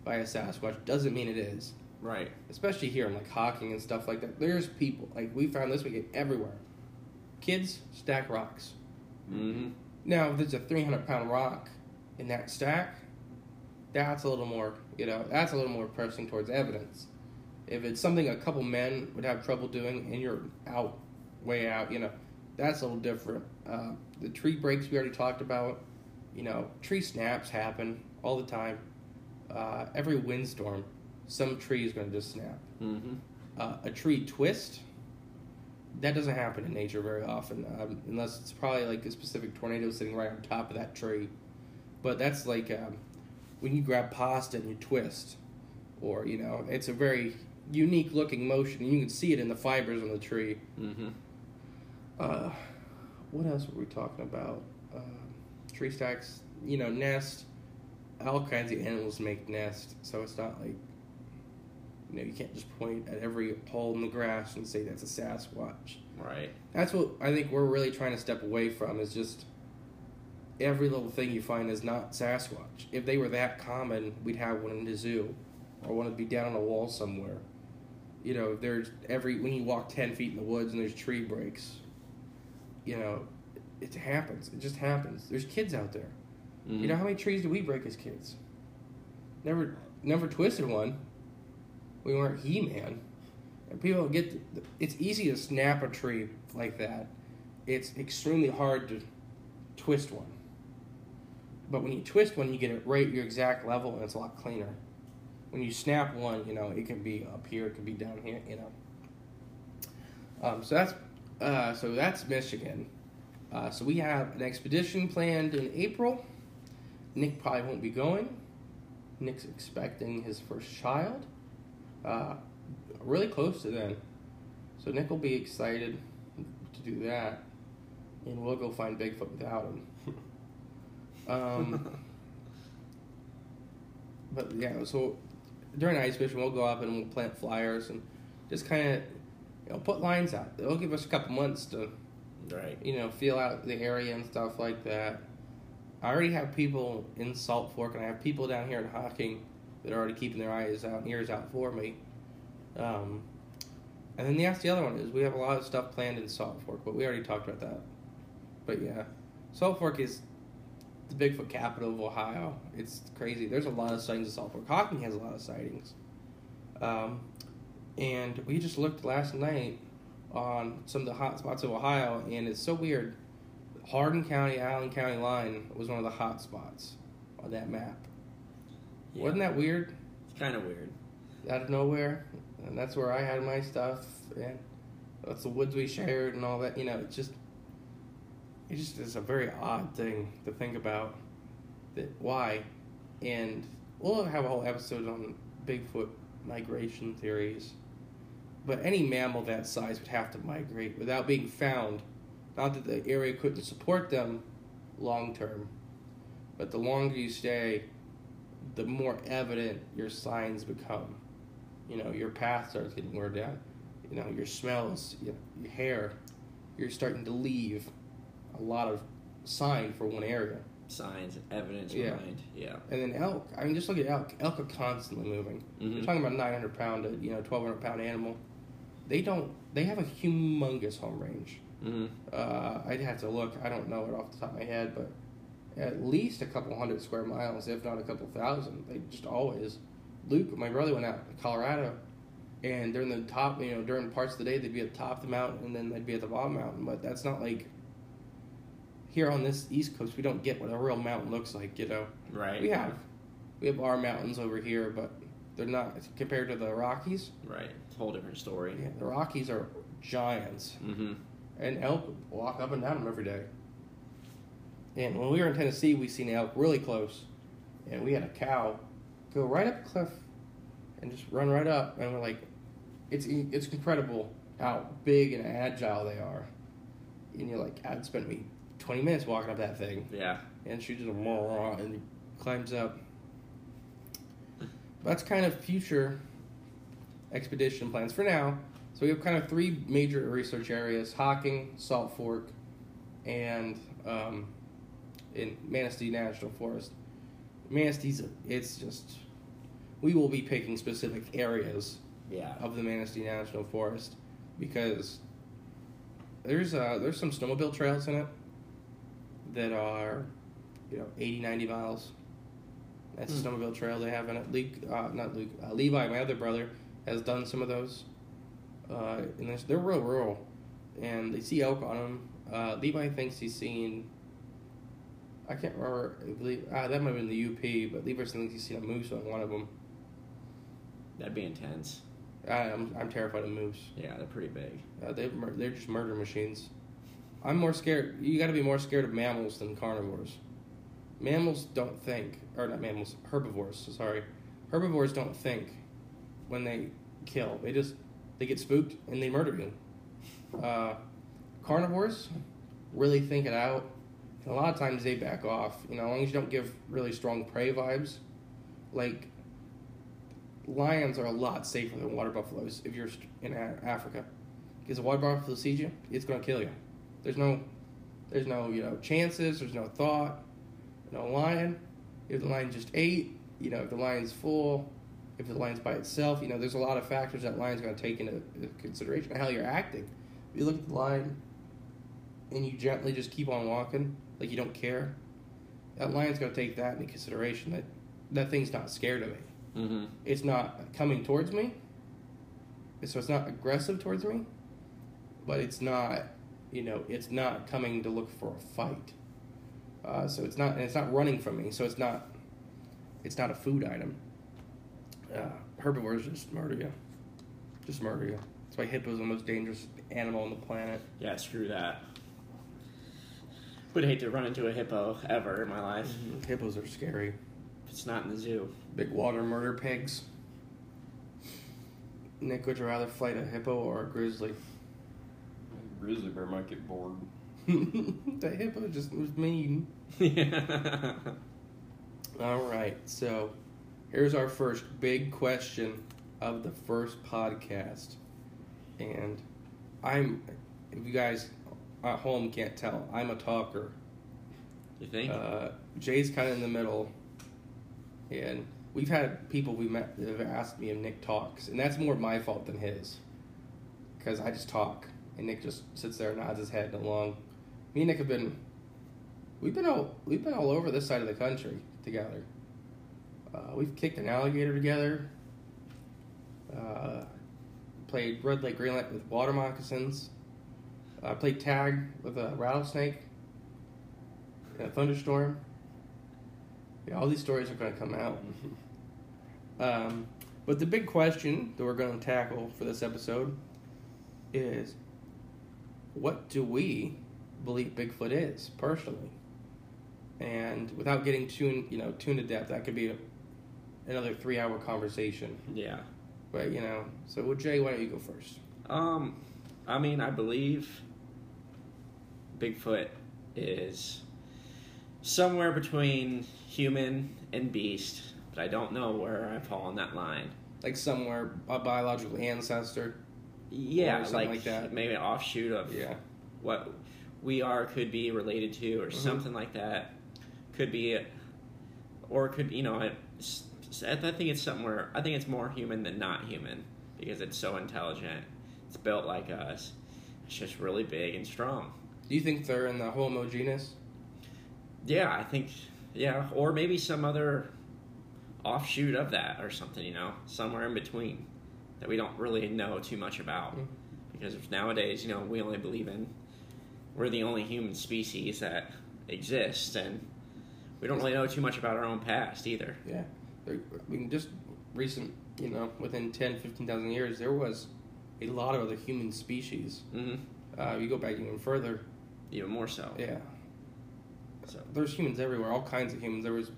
by a Sasquatch doesn't mean it is. Right. Especially here in like Hocking and stuff like that. There's people like we found this weekend everywhere. Kids stack rocks. Mm-hmm. Now, if there's a 300 pound rock in that stack, that's a little more, you know, that's a little more pressing towards evidence. If it's something a couple men would have trouble doing and you're out, way out, you know, that's a little different. Uh, the tree breaks we already talked about, you know, tree snaps happen all the time. Uh, every windstorm, some tree is going to just snap. Mm-hmm. Uh, a tree twist, that doesn't happen in nature very often, um, unless it's probably like a specific tornado sitting right on top of that tree. But that's like um, when you grab pasta and you twist, or you know, it's a very unique looking motion, and you can see it in the fibers on the tree. Mm-hmm. Uh, what else were we talking about? Uh, tree stacks, you know, nest. All kinds of animals make nests, so it's not like you know you can't just point at every hole in the grass and say that's a Sasquatch. Right. That's what I think we're really trying to step away from is just every little thing you find is not Sasquatch. If they were that common, we'd have one in the zoo, or one would be down on a wall somewhere. You know, there's every when you walk ten feet in the woods and there's tree breaks. You know, it happens. It just happens. There's kids out there. Mm-hmm. You know how many trees do we break as kids? Never, never twisted one. We weren't He Man, and people get. The, it's easy to snap a tree like that. It's extremely hard to twist one. But when you twist one, you get it right your exact level, and it's a lot cleaner. When you snap one, you know it can be up here, it can be down here, you know. Um, so that's uh, so that's Michigan. Uh, so we have an expedition planned in April. Nick probably won't be going. Nick's expecting his first child. Uh, really close to then. So Nick will be excited to do that. And we'll go find Bigfoot without him. um, but yeah, so during ice fishing, we'll go up and we'll plant flyers and just kind of you know, put lines out. It'll give us a couple months to Right. you know, feel out the area and stuff like that. I already have people in Salt Fork, and I have people down here in Hocking that are already keeping their eyes out and ears out for me. Um, and then that's the other one is we have a lot of stuff planned in Salt Fork, but we already talked about that. But yeah, Salt Fork is the Bigfoot capital of Ohio. It's crazy. There's a lot of sightings in Salt Fork. Hocking has a lot of sightings. Um, and we just looked last night on some of the hot spots of Ohio, and it's so weird. Hardin County, Allen County line was one of the hot spots on that map. Yeah. Wasn't that weird? It's kind of weird. Out of nowhere, and that's where I had my stuff, and that's the woods we shared and all that. You know, it's just, it just is a very odd thing to think about. That why, and we'll have a whole episode on Bigfoot migration theories. But any mammal that size would have to migrate without being found. Not that the area couldn't support them long term, but the longer you stay, the more evident your signs become. You know, your path starts getting wear down. You know, your smells, you know, your hair, you're starting to leave a lot of sign for one area. Signs and evidence Yeah. behind. Yeah. And then elk. I mean, just look at elk. Elk are constantly moving. Mhm. You're talking about 900 pound, to, you know, 1200 pound animal. they don't. They have a humongous home range. hmm Uh, I'd have to look. I don't know it off the top of my head, but at least a couple hundred square miles, if not a couple thousand. They just always. Luke, my brother, went out to Colorado, and during the top, you know, during parts of the day, they'd be at the top of the mountain, and then they'd be at the bottom mountain. But that's not like here on this East Coast. We don't get what a real mountain looks like. You know, Right. we have we have our mountains over here, but they're not compared to the Rockies. Right. It's a whole different story. Yeah, the Rockies are giants. Mm-hmm. and elk walk up and down them every day. And when we were in Tennessee, we seen elk really close, and we had a cow go right up a cliff and just run right up, and we're like, it's it's incredible how big and agile they are. And you're like, I'd spent me 20 minutes walking up that thing, Yeah. and she just and climbs up. That's kind of future expedition plans for now. So we have kind of three major research areas: Hocking, Salt Fork, and um, in Manistee National Forest. Manistee's it's just we will be picking specific areas Yeah. of the Manistee National Forest because there's uh there's some snowmobile trails in it that are you know 80 90 miles that's a snowmobile trail they have in it luke uh, not luke uh, levi my other brother has done some of those uh, and they're, they're real rural and they see elk on them uh, levi thinks he's seen i can't remember I believe, uh, that might have been the up but levi thinks he's seen a moose on one of them That'd be intense. I'm, I'm terrified of moose Yeah, they're pretty big. Uh, they mur- they're just murder machines. I'm more scared. You got to be more scared of mammals than carnivores. Mammals don't think, or not mammals, herbivores. Sorry, herbivores don't think when they kill. They just they get spooked and they murder you. Uh, carnivores really think it out. A lot of times they back off. You know, as long as you don't give really strong prey vibes, like lions are a lot safer than water buffaloes if you're in Africa. Because a water buffalo sees you, it's to kill you. There's no, there's no you know chances. There's no thought. No lion. If the lion just ate, you know, if the lion's full, if the lion's by itself, you know, there's a lot of factors that lion's to take into consideration. How you're acting. If you look at the lion and you gently just keep on walking like you don't care, that lion's going to take that into consideration. That that thing's not scared of me Mm-hmm. it's not coming towards me. So it's not aggressive towards me, but it's not, you know, it's not coming to look for a fight. Uh, so it's not, and it's not running from me. So it's not, it's not a food item. Uh, herbivores just murder you, just murder you. That's why hippo's the most dangerous animal on the planet. Yeah, screw that. Would hate to run into a hippo ever in my life. Mm-hmm. Hippos are scary. If it's not in the zoo. Big water murder pigs. Nick, would you rather fight a hippo or a grizzly? Grizzly bear might get bored. the hippo just was mean. yeah. All right, so here's our first big question of the first podcast. And I'm, if you guys at home can't tell, I'm a talker. You think? Uh, Jay's kind of in the middle. And we've had people we met that have asked me if Nick talks. And that's more my fault than his. Because I just talk. And Nick just sits there and nods his head along. Me and Nick have been, we've been all, we've been all over this side of the country together. Uh, we've kicked an alligator together. Uh, played red light, green light with water moccasins. Uh, played tag with a rattlesnake in a thunderstorm. Yeah, all these stories are going to come out. Um, but the big question that we're going to tackle for this episode is what do we believe Bigfoot is personally? And without getting too you know too into depth, that could be a, another three hour conversation. Yeah. But you know, so well, Jay, why don't you go first? Um, I mean, I believe Bigfoot is somewhere between human and beast, but I don't know where I fall on that line. Like somewhere a biological ancestor. Yeah, Or something like, like that. maybe an offshoot of Yeah. what we are could be related to, or Mhm. something like that. Could be, or could you know? I think it's somewhere. I think it's more human than not human because it's so intelligent It's built like us. It's just really big and strong. Do you think they're in the Homo genus? Yeah, I think yeah, or maybe some other offshoot of that or something, you know, somewhere in between that we don't really know too much about. Mhm. Because nowadays, you know, we only believe in we're the only human species that exists and we don't really know too much about our own past either. Yeah. I mean, just recent, you know, within 10, 15,000 years, there was a lot of other human species. hmm Uh, you go back even further, Even more so. yeah. So There's humans everywhere, all kinds of humans. There was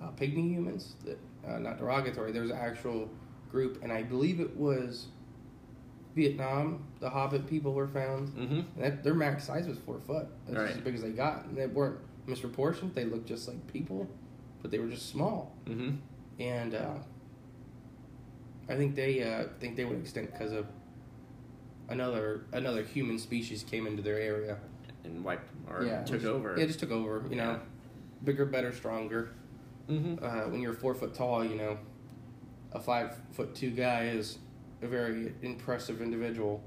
uh, pygmy humans, that uh, not derogatory. There was an actual group, and I believe it was Vietnam. The Hobbit people were found. hmm And that, their max size was four foot. That's Right. as big as they got. And they weren't misproportioned. They looked just like people, but they were just small. hmm And uh, I think they uh, think they went extinct because of another another human species came into their area. And wiped or yeah, took just- over. Yeah, just took over. You know, bigger, better, stronger. hmm Uh, when you're four foot tall, you know, a five foot two guy is a very impressive individual.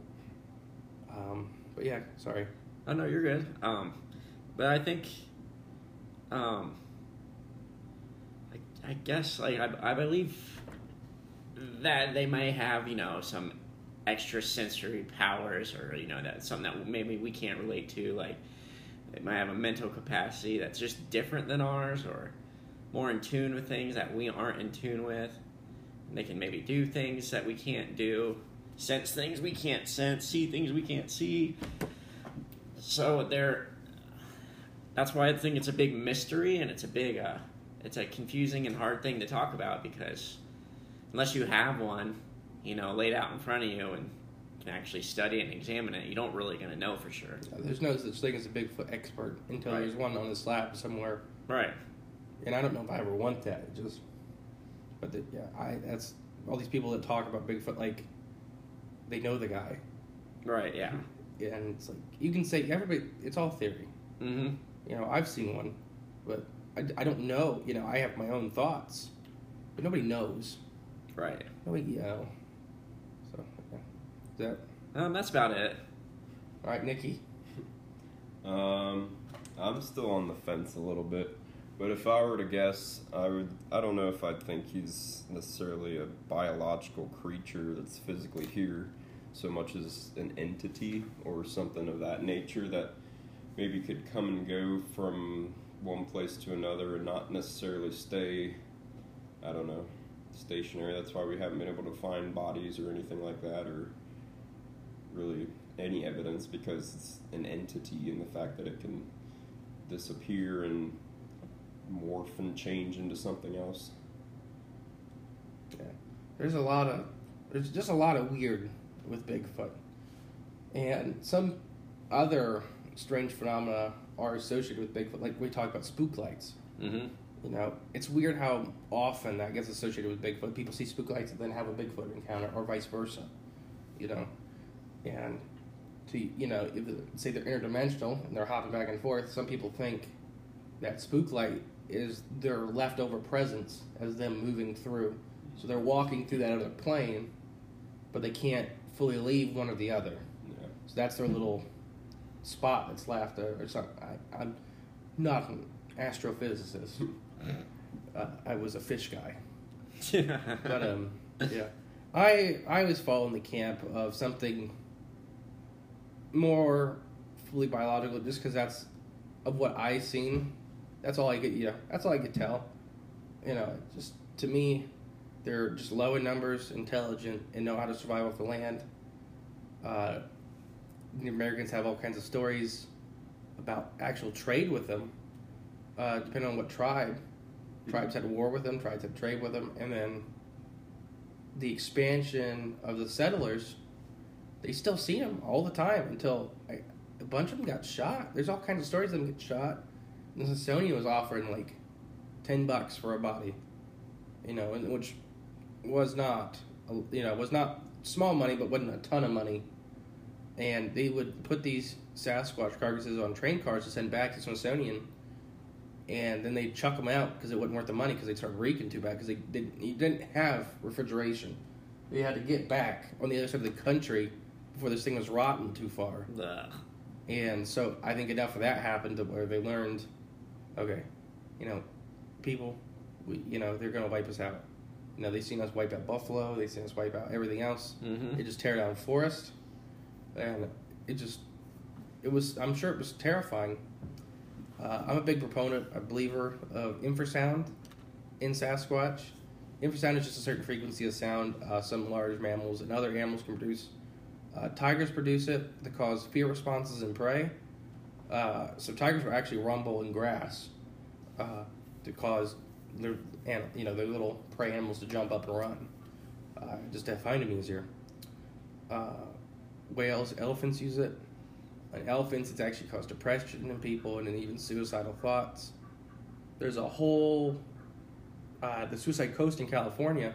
Um, but yeah, sorry. Oh no, you're good. Um, but I think, um, I, I guess like I, I believe that they may have you know some extra sensory powers or you know that something that maybe we can't relate to like they might have a mental capacity that's just different than ours or more in tune with things that we aren't in tune with. And they can maybe do things that we can't do sense things we can't sense see things we can't see. So they're that's why I think it's a big mystery and it's a big uh, it's a confusing and hard thing to talk about because unless you have one, you know, laid out in front of you and can actually study it and examine it, you don't really gonna know for sure. There's no such thing as a Bigfoot expert until Right. there's one on the slab somewhere. Right. And I don't know if I ever want that. It just, but the, yeah, I that's all these people that talk about Bigfoot like they know the guy, Right, yeah. and it's like you can say everybody. It's all theory. Mm-hmm. You know, I've seen one, but I, I don't know. You know, I have my own thoughts, but nobody knows. Right. Nobody, you know. So, yeah. Is that Um, that's about it. all right, Nikki? Um, I'm still on the fence a little bit, but if I were to guess, I would. I don't know if I'd think he's necessarily a biological creature that's physically here, so much as an entity or something of that nature that maybe could come and go from one place to another and not necessarily stay. I don't know, stationary. That's why we haven't been able to find bodies or anything like that, or really any evidence because it's an entity and the fact that it can disappear and morph and change into something else. Yeah. There's a lot of there's just a lot of weird with Bigfoot, and some other strange phenomena are associated with Bigfoot. Like we talked about spook lights. Mm-hmm. You know, it's weird how often that gets associated with Bigfoot. People see spook lights and then have a Bigfoot encounter, or vice versa. You know, and to you know, if say they're interdimensional and they're hopping back and forth, some people think that spook light is their leftover presence as them moving through. So they're walking through that other plane, but they can't fully leave one or the other. Yeah. So that's their little spot that's left not, I, I'm not an astrophysicist. Uh, I was a fish guy, but um, yeah, I I always fall in the camp of something more fully biological, just because that's of what I seen. That's all I get. Yeah, that's all I could tell. You know, just to me, they're just low in numbers, intelligent, and know how to survive off the land. Uh, the Americans have all kinds of stories about actual trade with them, uh, depending on what tribe. Tribes had war with them, tribes had trade with them, and then the expansion of the settlers, they still see them all the time until I, a bunch of them got shot. There's all kinds of stories of them get shot. And the Smithsonian was offering like ten bucks for a body, you know, and which was not, you know, was not small money, but wasn't a ton of money. And they would put these Sasquatch carcasses on train cars to send back to Smithsonian, and then they'd chuck them out because it wasn't worth the money because they'd start reeking too bad because they didn't, you didn't have refrigeration. You had to get back on the other side of the country before this thing was rotten too far. Ugh. And so I think enough of that happened to where they learned, okay, you know, people, we, you know, they're going to wipe us out. You know, they've seen us wipe out buffalo, they've seen us wipe out everything else. Mhm. They just tear down forest, and it just, it was. I'm sure it was terrifying. Uh, I'm a big proponent, a believer of infrasound in Sasquatch. Infrasound is just a certain frequency of sound. Uh, some large mammals and other animals can produce. Uh, tigers produce it to cause fear responses in prey. Uh, so tigers will actually rumble in grass uh, to cause their, you know, their little prey animals to jump up and run, uh, just to find them easier. Uh, whales, elephants use it. In elephants, it's actually caused depression in people and even suicidal thoughts. There's a whole uh, the Suicide Coast in California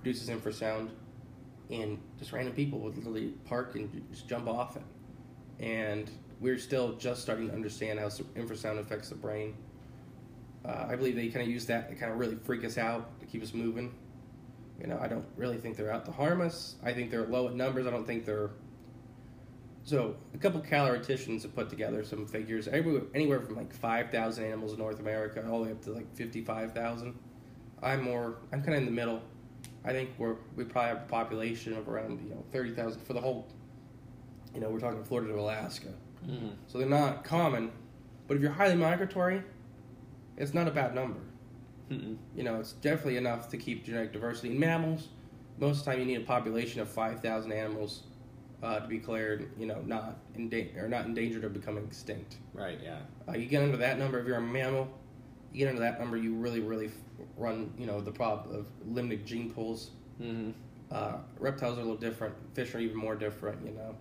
produces infrasound, and just random people would literally park and just jump off it. And we're still just starting to understand how infrasound affects the brain. Uh, I believe they kind of use that to kind of really freak us out to keep us moving. You know, I don't really think they're out to harm us. I think they're low in numbers. I don't think they're. So, a couple caloritians have put together some figures. Anywhere from like 5,000 animals in North America all the way up to like 55,000. I'm more. I'm kind of in the middle. I think we're we probably have a population of around you know thirty thousand for the whole. You know, we're talking Florida to Alaska, Mhm. so they're not common. But if you're highly migratory, it's not a bad number. Mm-mm. You know, it's definitely enough to keep genetic diversity in mammals. Most of the time, you need a population of five thousand animals uh, to be declared, you know, not in da- or not endangered or becoming extinct. Right. Yeah. Uh, you get under that number if you're a mammal. You get under that number, you really, really run, you know, the problem of limited gene pools. Mm-hmm. Uh, reptiles are a little different. Fish are even more different. You know,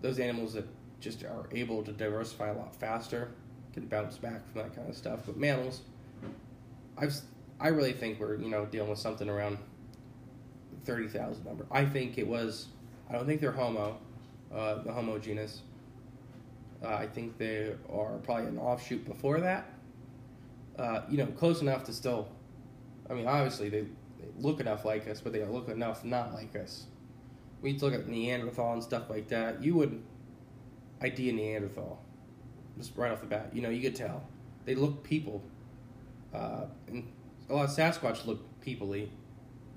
those animals that just are able to diversify a lot faster can bounce back from that kind of stuff. But mammals, I've I really think we're you know dealing with something around thirty thousand number. I think it was. I don't think they're Homo, uh, the Homo genus. Uh, I think they are probably an offshoot before that. Uh, you know, close enough to still. I mean, obviously they, they look enough like us, but they don't look enough not like us. We look at Neanderthal and stuff like that. You would ID a Neanderthal, just right off the bat. You know, you could tell they look people. Uh, and a lot of Sasquatch look peoply,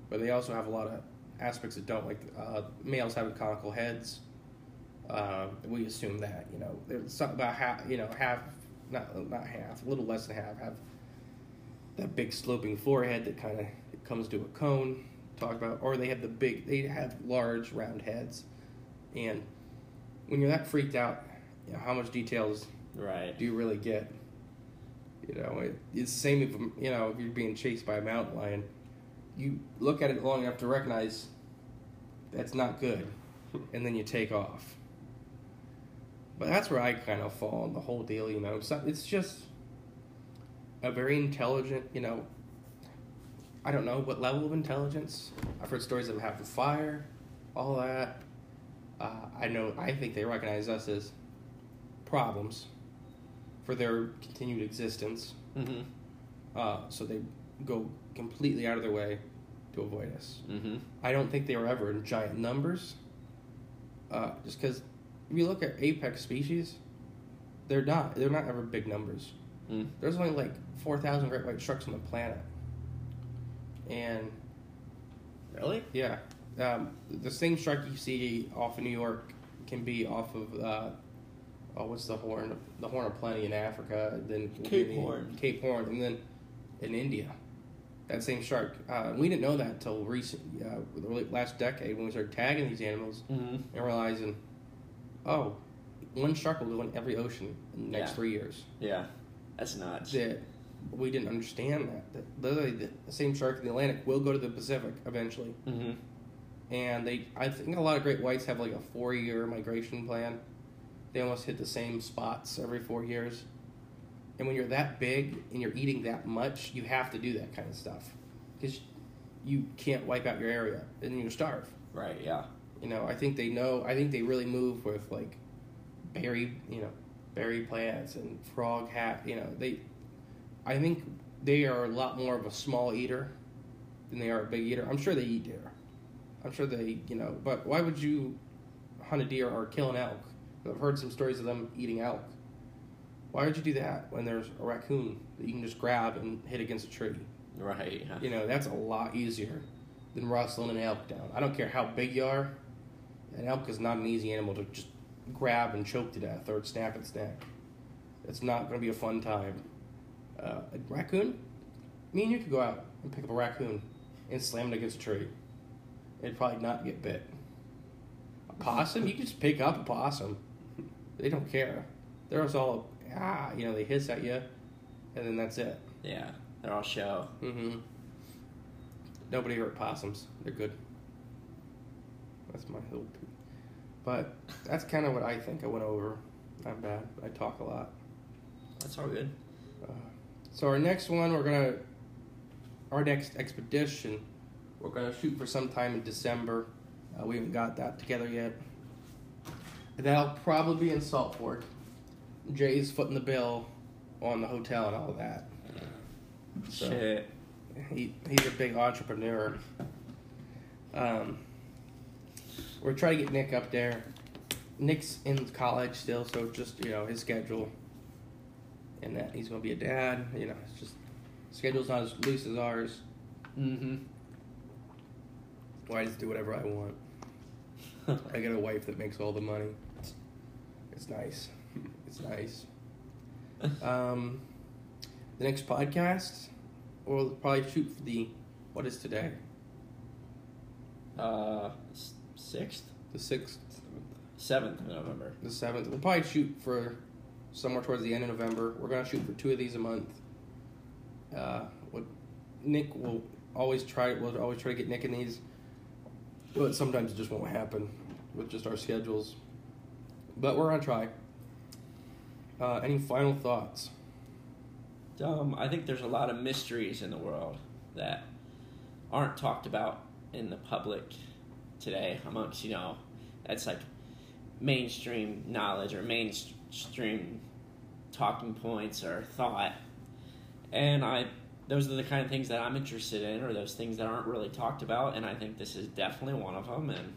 but they also have a lot of aspects that don't. Like uh, males having conical heads. Uh, we assume that you know there's something about half. You know, half not not half, a little less than half have that big sloping forehead that kind of comes to a cone. Talk about, or they have the big, they have large round heads, and when you're that freaked out, you know, how much details Right. do you really get? You know, it, it's the same if you know if you're being chased by a mountain lion, you look at it long enough to recognize that's not good, and then you take off. But that's where I kind of fall on the whole deal. You know, so it's just a very intelligent. You know, I don't know what level of intelligence. I've heard stories of them the fire, all that. Uh, I know. I think they recognize us as problems for their continued existence. Mm-hmm. Uh, so they go completely out of their way to avoid us. Mm-hmm. I don't think they were ever in giant numbers. Uh, just because if you look at apex species, they're not. They're not ever big numbers. Mm. There's only like four thousand great white sharks on the planet, and Really? yeah, um, the same shark you see off of New York can be off of uh, oh, what's the horn? The Horn of Plenty in Africa, then Cape Horn. Cape Horn, and then in India. That same shark. Uh, we didn't know that until recent, uh, the last decade when we started tagging these animals Mm-hmm. and realizing, oh, one shark will go in every ocean in the next Yeah. three years. Yeah. That's nuts. That we didn't understand that. That literally the, same shark in the Atlantic will go to the Pacific eventually. Mm-hmm. and they I think a lot of great whites have like a four year migration plan. They almost hit the same spots every four years. And when you're that big and you're eating that much, you have to do that kind of stuff because you can't wipe out your area and you starve. Right. Yeah. You know, I think they know. I think they really move with like berry, you know, berry plants and frog hat. You know, they. I think they are a lot more of a small eater than they are a big eater. I'm sure they eat deer. I'm sure they, you know, but why would you hunt a deer or kill an elk. I've heard some stories of them eating elk. Why would you do that when there's a raccoon that you can just grab and hit against a tree? Right. yeah. You know, that's a lot easier than rustling an elk down. I don't care how big you are. An elk is not an easy animal to just grab and choke to death or snap its neck. It's not going to be a fun time. Uh, a raccoon? Me and you could go out and pick up a raccoon and slam it against a tree. It'd probably not get bit. A possum? You could just pick up a possum. They don't care. They're just all, ah, you know, they hiss at you, and then that's it. Yeah. They're all show. Mm-hmm. Nobody hurt possums. They're good. That's my hope. But that's kind of what I think I went over. Not bad. I talk a lot. That's all good. So our next one, we're gonna, our next expedition, we're gonna shoot for sometime in December. Uh, we haven't got that together yet. That'll probably be in Salt Fork. Jay's footing the bill on the hotel and all that. So- Shit. He he's a big entrepreneur. Um, we're trying to get Nick up there. Nick's in college still, so just you know his schedule. And that he's gonna be a dad. You know, it's just schedule's not as loose as ours. Mm-hmm. Well, I just do whatever I want. I got a wife that makes all the money. It's nice. It's nice. Um, the next podcast, we'll probably shoot for the what is today? Uh, sixth, The sixth, seventh of November. the seventh. We'll probably shoot for somewhere towards the end of November. We're gonna shoot for two of these a month. Uh, what Nick will always try. We'll always try to get Nick in these, but sometimes it just won't happen with just our schedules. But we're gonna try. Uh, any final thoughts? Um, I think there's a lot of mysteries in the world that aren't talked about in the public today amongst you know that's like mainstream knowledge or mainstream talking points or thought and i those are the kind of things that i'm interested in or those things that aren't really talked about and i think this is definitely one of them and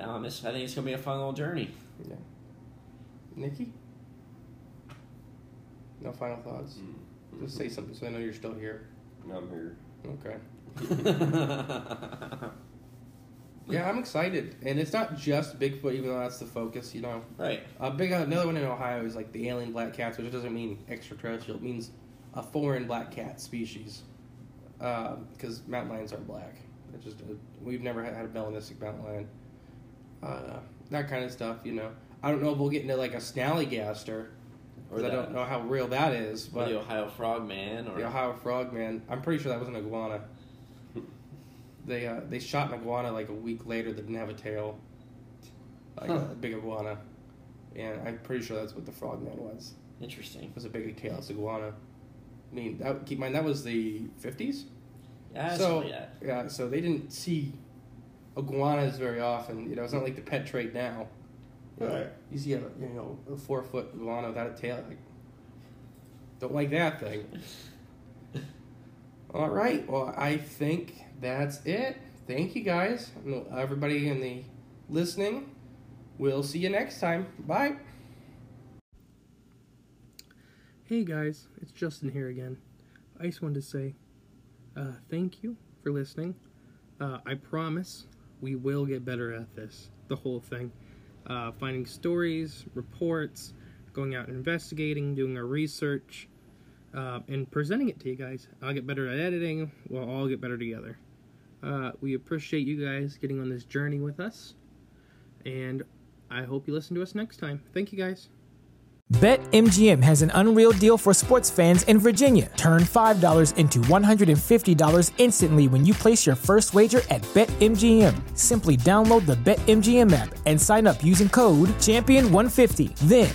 um, it's, i think it's going to be a fun little journey Yeah. Nikki? No final thoughts? Just say something so I know you're still here. No I'm here. Okay. Yeah, I'm excited. And it's not just Bigfoot, even though that's the focus, you know. right A big another one in Ohio is like the alien black cats, which doesn't mean extraterrestrial. It means a foreign black cat species. Because mountain lions aren't black. It's just a, we've never had a melanistic mountain lion. Uh, that kind of stuff, you know. I don't know if we'll get into like a snallygaster, Or because I don't know how real that is. or But the ohio frogman or the Ohio frogman, I'm pretty sure that was an iguana. They uh, they shot an iguana like a week later that didn't have a tail, like Huh. a big iguana, and I'm pretty sure that's what the frogman was. interesting It was a big tailless iguana. I mean, that, keep in mind that was the 50s. yeah so yeah yeah, so they didn't see iguanas very often. You know, it's not like the pet trade now. You know, Right. You see a you know a four foot iguana without a tail. Like, don't like that thing. All right. Well, I think that's it. Thank you guys, everybody in the listening. We'll see you next time. Bye. Hey guys, it's Justin here again. I just wanted to say uh, thank you for listening. Uh, I promise we will get better at this, the whole thing. Uh, finding stories, reports, going out and investigating, doing our research, uh, and presenting it to you guys. I'll get better at editing, we'll all get better together. Uh, we appreciate you guys getting on this journey with us, and I hope you listen to us next time. Thank you guys. BetMGM has an unreal deal for sports fans in Virginia. Turn $5 into $150 instantly when you place your first wager at BetMGM. Simply download the BetMGM app and sign up using code Champion150. Then,